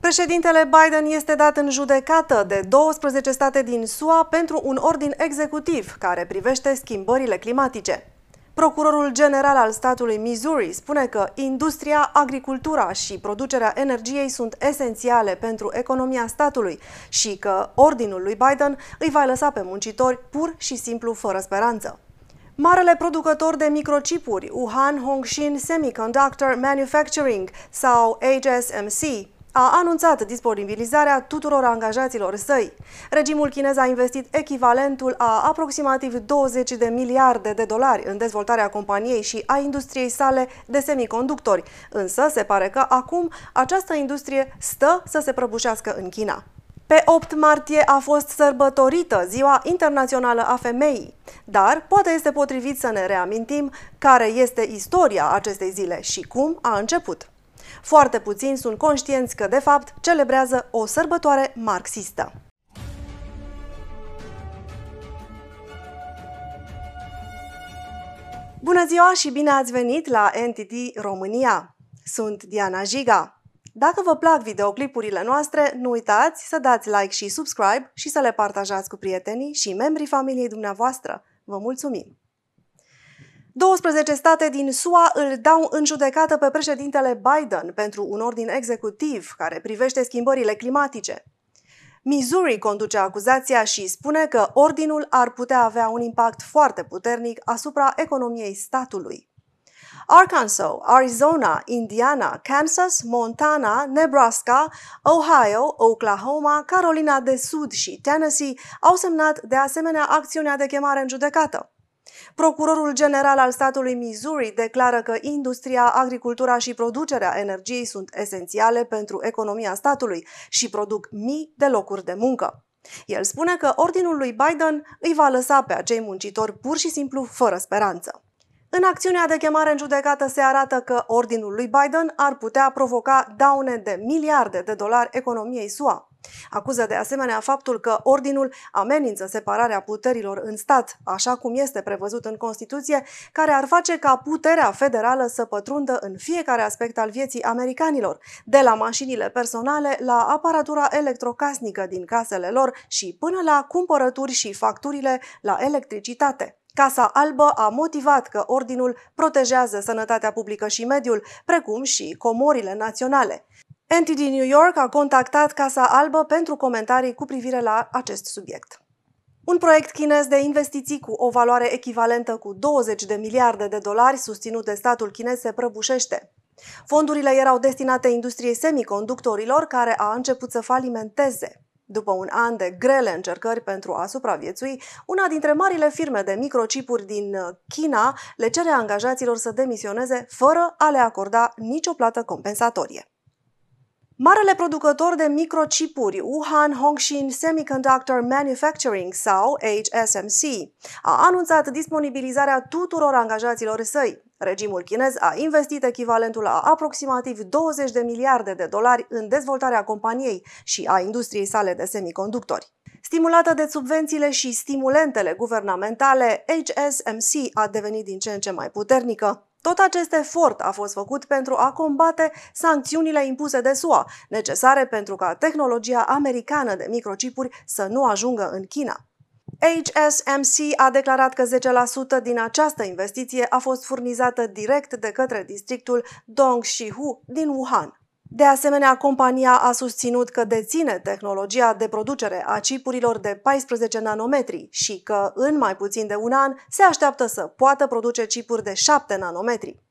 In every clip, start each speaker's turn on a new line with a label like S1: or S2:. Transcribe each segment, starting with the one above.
S1: Președintele Biden este dat în judecată de 12 state din SUA pentru un ordin executiv care privește schimbările climatice. Procurorul general al statului Missouri spune că industria, agricultura și producerea energiei sunt esențiale pentru economia statului și că ordinul lui Biden îi va lăsa pe muncitori pur și simplu fără speranță. Marele producător de microchipuri, Wuhan Hongshin Semiconductor Manufacturing sau HSMC, a anunțat disponibilizarea tuturor angajaților săi. Regimul chinez a investit echivalentul a aproximativ 20 de miliarde de dolari în dezvoltarea companiei și a industriei sale de semiconductori, însă se pare că acum această industrie stă să se prăbușească în China. Pe 8 martie a fost sărbătorită Ziua Internațională a Femeii, dar poate este potrivit să ne reamintim care este istoria acestei zile și cum a început. Foarte puțini sunt conștienți că, de fapt, celebrează o sărbătoare marxistă. Bună ziua și bine ați venit la NTD România! Sunt Diana Jiga. Dacă vă plac videoclipurile noastre, nu uitați să dați like și subscribe și să le partajați cu prietenii și membrii familiei dumneavoastră. Vă mulțumim! 12 state din SUA îl dau în judecată pe președintele Biden pentru un ordin executiv care privește schimbările climatice. Missouri conduce acuzația și spune că ordinul ar putea avea un impact foarte puternic asupra economiei statului. Arkansas, Arizona, Indiana, Kansas, Montana, Nebraska, Ohio, Oklahoma, Carolina de Sud și Tennessee au semnat de asemenea acțiunea de chemare în judecată. Procurorul general al statului Missouri declară că industria, agricultura și producerea energiei sunt esențiale pentru economia statului și produc mii de locuri de muncă. El spune că ordinul lui Biden îi va lăsa pe acei muncitori pur și simplu fără speranță. În acțiunea de chemare în judecată se arată că ordinul lui Biden ar putea provoca daune de miliarde de dolari economiei SUA. Acuză de asemenea faptul că ordinul amenință separarea puterilor în stat, așa cum este prevăzut în Constituție, care ar face ca puterea federală să pătrundă în fiecare aspect al vieții americanilor, de la mașinile personale la aparatura electrocasnică din casele lor și până la cumpărături și facturile la electricitate. Casa Albă a motivat că ordinul protejează sănătatea publică și mediul, precum și comorile naționale. NTD New York a contactat Casa Albă pentru comentarii cu privire la acest subiect. Un proiect chinez de investiții cu o valoare echivalentă cu 20 de miliarde de dolari susținut de statul chinez se prăbușește. Fondurile erau destinate industriei semiconductorilor, care a început să falimenteze. După un an de grele încercări pentru a supraviețui, una dintre marile firme de microchipuri din China le cere angajaților să demisioneze fără a le acorda nicio plată compensatorie. Marele producător de microchipuri, Wuhan Hongshin Semiconductor Manufacturing sau HSMC, a anunțat disponibilizarea tuturor angajaților săi. Regimul chinez a investit echivalentul a aproximativ 20 de miliarde de dolari în dezvoltarea companiei și a industriei sale de semiconductori. Stimulată de subvențiile și stimulentele guvernamentale, HSMC a devenit din ce în ce mai puternică. Tot acest efort a fost făcut pentru a combate sancțiunile impuse de SUA, necesare pentru ca tehnologia americană de microchipuri să nu ajungă în China. HSMC a declarat că 10% din această investiție a fost furnizată direct de către districtul Dongxihu din Wuhan. De asemenea, compania a susținut că deține tehnologia de producere a chipurilor de 14 nanometri și că, în mai puțin de un an, se așteaptă să poată produce chipuri de 7 nanometri.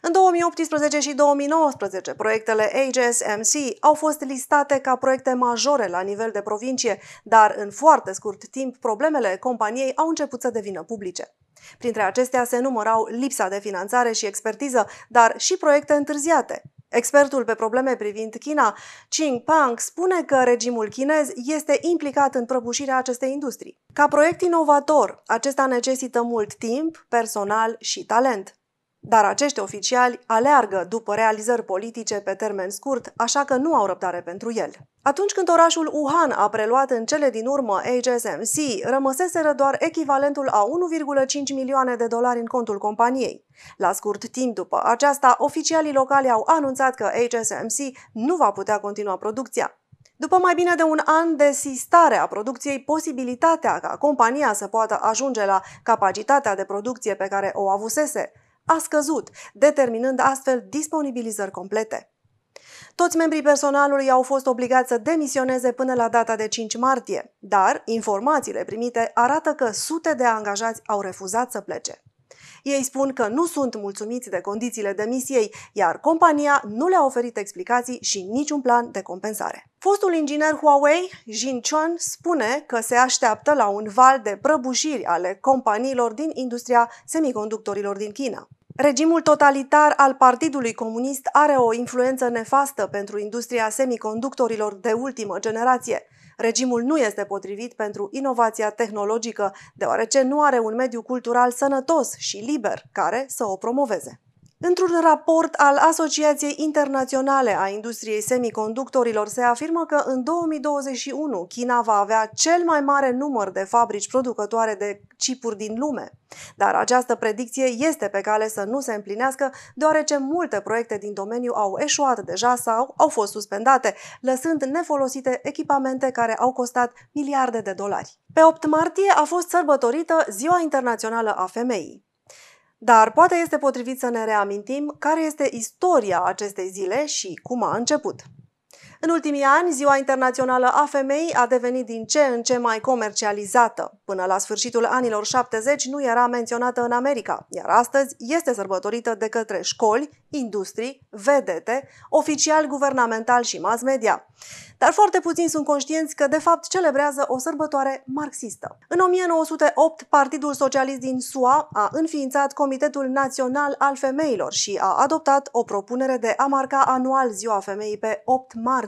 S1: În 2018 și 2019, proiectele HSMC au fost listate ca proiecte majore la nivel de provincie, dar în foarte scurt timp problemele companiei au început să devină publice. Printre acestea se numărau lipsa de finanțare și expertiză, dar și proiecte întârziate. Expertul pe probleme privind China, Ching Pang, spune că regimul chinez este implicat în prăbușirea acestei industrii. Ca proiect inovator, acesta necesită mult timp, personal și talent. Dar acești oficiali aleargă după realizări politice pe termen scurt, așa că nu au răbdare pentru el. Atunci când orașul Wuhan a preluat în cele din urmă HSMC, rămăseseră doar echivalentul a 1,5 milioane de dolari în contul companiei. La scurt timp după aceasta, oficialii locali au anunțat că HSMC nu va putea continua producția. După mai bine de un an de sistare a producției, posibilitatea ca compania să poată ajunge la capacitatea de producție pe care o avusese a scăzut, determinând astfel disponibilizări complete. Toți membrii personalului au fost obligați să demisioneze până la data de 5 martie, dar informațiile primite arată că sute de angajați au refuzat să plece. Ei spun că nu sunt mulțumiți de condițiile demisiei, iar compania nu le-a oferit explicații și niciun plan de compensare. Fostul inginer Huawei, Jin Chuan, spune că se așteaptă la un val de prăbușiri ale companiilor din industria semiconductorilor din China. Regimul totalitar al Partidului Comunist are o influență nefastă pentru industria semiconductorilor de ultimă generație. Regimul nu este potrivit pentru inovația tehnologică, deoarece nu are un mediu cultural sănătos și liber care să o promoveze. Într-un raport al Asociației Internaționale a Industriei Semiconductorilor se afirmă că în 2021 China va avea cel mai mare număr de fabrici producătoare de chipuri din lume. Dar această predicție este pe cale să nu se împlinească, deoarece multe proiecte din domeniu au eșuat deja sau au fost suspendate, lăsând nefolosite echipamente care au costat miliarde de dolari. Pe 8 martie a fost sărbătorită Ziua Internațională a Femeii. Dar poate este potrivit să ne reamintim care este istoria acestei zile și cum a început. În ultimii ani, Ziua Internațională a Femeii a devenit din ce în ce mai comercializată. Până la sfârșitul anilor 70 nu era menționată în America, iar astăzi este sărbătorită de către școli, industrii, vedete, oficiali guvernamentali și mass media. Dar foarte puțini sunt conștienți că de fapt celebrează o sărbătoare marxistă. În 1908, Partidul Socialist din SUA a înființat Comitetul Național al Femeilor și a adoptat o propunere de a marca anual Ziua Femeii pe 8 martie.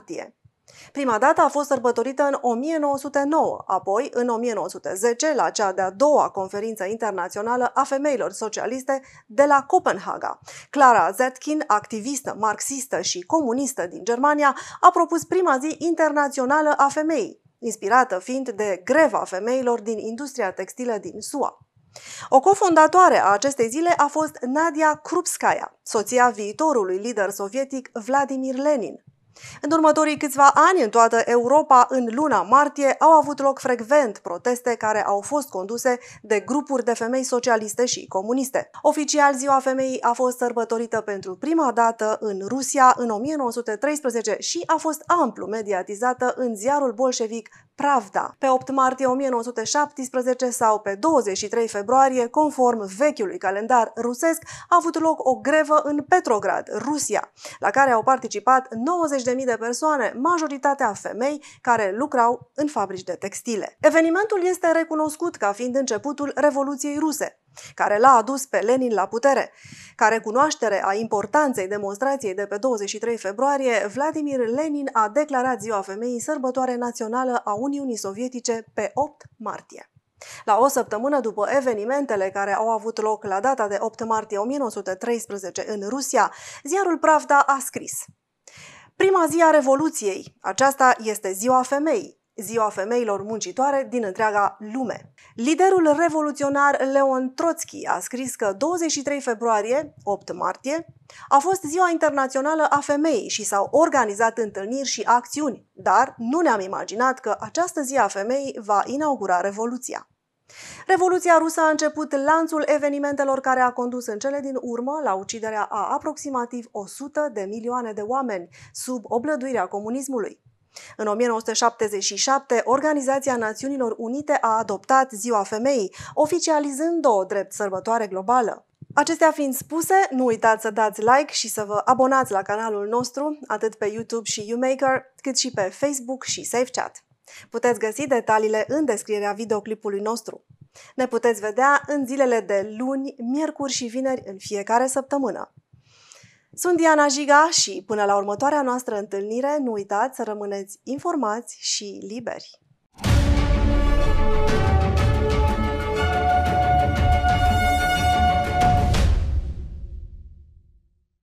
S1: Prima dată a fost sărbătorită în 1909, apoi în 1910 la cea de-a doua conferință internațională a femeilor socialiste de la Copenhaga. Clara Zetkin, activistă marxistă și comunistă din Germania, a propus prima zi internațională a femeii, inspirată fiind de greva femeilor din industria textilă din SUA. O cofondatoare a acestei zile a fost Nadia Krupskaya, soția viitorului lider sovietic Vladimir Lenin. În următorii câțiva ani, în toată Europa, în luna martie, au avut loc frecvent proteste care au fost conduse de grupuri de femei socialiste și comuniste. Oficial, Ziua Femeii a fost sărbătorită pentru prima dată în Rusia în 1913 și a fost amplu mediatizată în ziarul bolșevic Pravda. Pe 8 martie 1917 sau pe 23 februarie, conform vechiului calendar rusesc, a avut loc o grevă în Petrograd, Rusia, la care au participat 90.000 de persoane, majoritatea femei care lucrau în fabrici de textile. Evenimentul este recunoscut ca fiind începutul Revoluției Ruse, care l-a adus pe Lenin la putere. Ca recunoaștere a importanței demonstrației de pe 23 februarie, Vladimir Lenin a declarat Ziua Femeii sărbătoare națională a Uniunii Sovietice pe 8 martie. La o săptămână după evenimentele care au avut loc la data de 8 martie 1913 în Rusia, ziarul Pravda a scris Prima zi a Revoluției. Aceasta este ziua femeii ziua femeilor muncitoare din întreaga lume. Liderul revoluționar Leon Trotsky a scris că 23 februarie, 8 martie, a fost ziua internațională a femeii și s-au organizat întâlniri și acțiuni, dar nu ne-am imaginat că această zi a femeii va inaugura revoluția. Revoluția rusă a început lanțul evenimentelor care a condus în cele din urmă la uciderea a aproximativ 100 de milioane de oameni sub oblăduirea comunismului. În 1977, Organizația Națiunilor Unite a adoptat Ziua Femeii, oficializând-o drept sărbătoare globală. Acestea fiind spuse, nu uitați să dați like și să vă abonați la canalul nostru, atât pe YouTube și YouMaker, cât și pe Facebook și SafeChat. Puteți găsi detaliile în descrierea videoclipului nostru. Ne puteți vedea în zilele de luni, miercuri și vineri în fiecare săptămână. Sunt Diana Jiga și până la următoarea noastră întâlnire, nu uitați să rămâneți informați și liberi.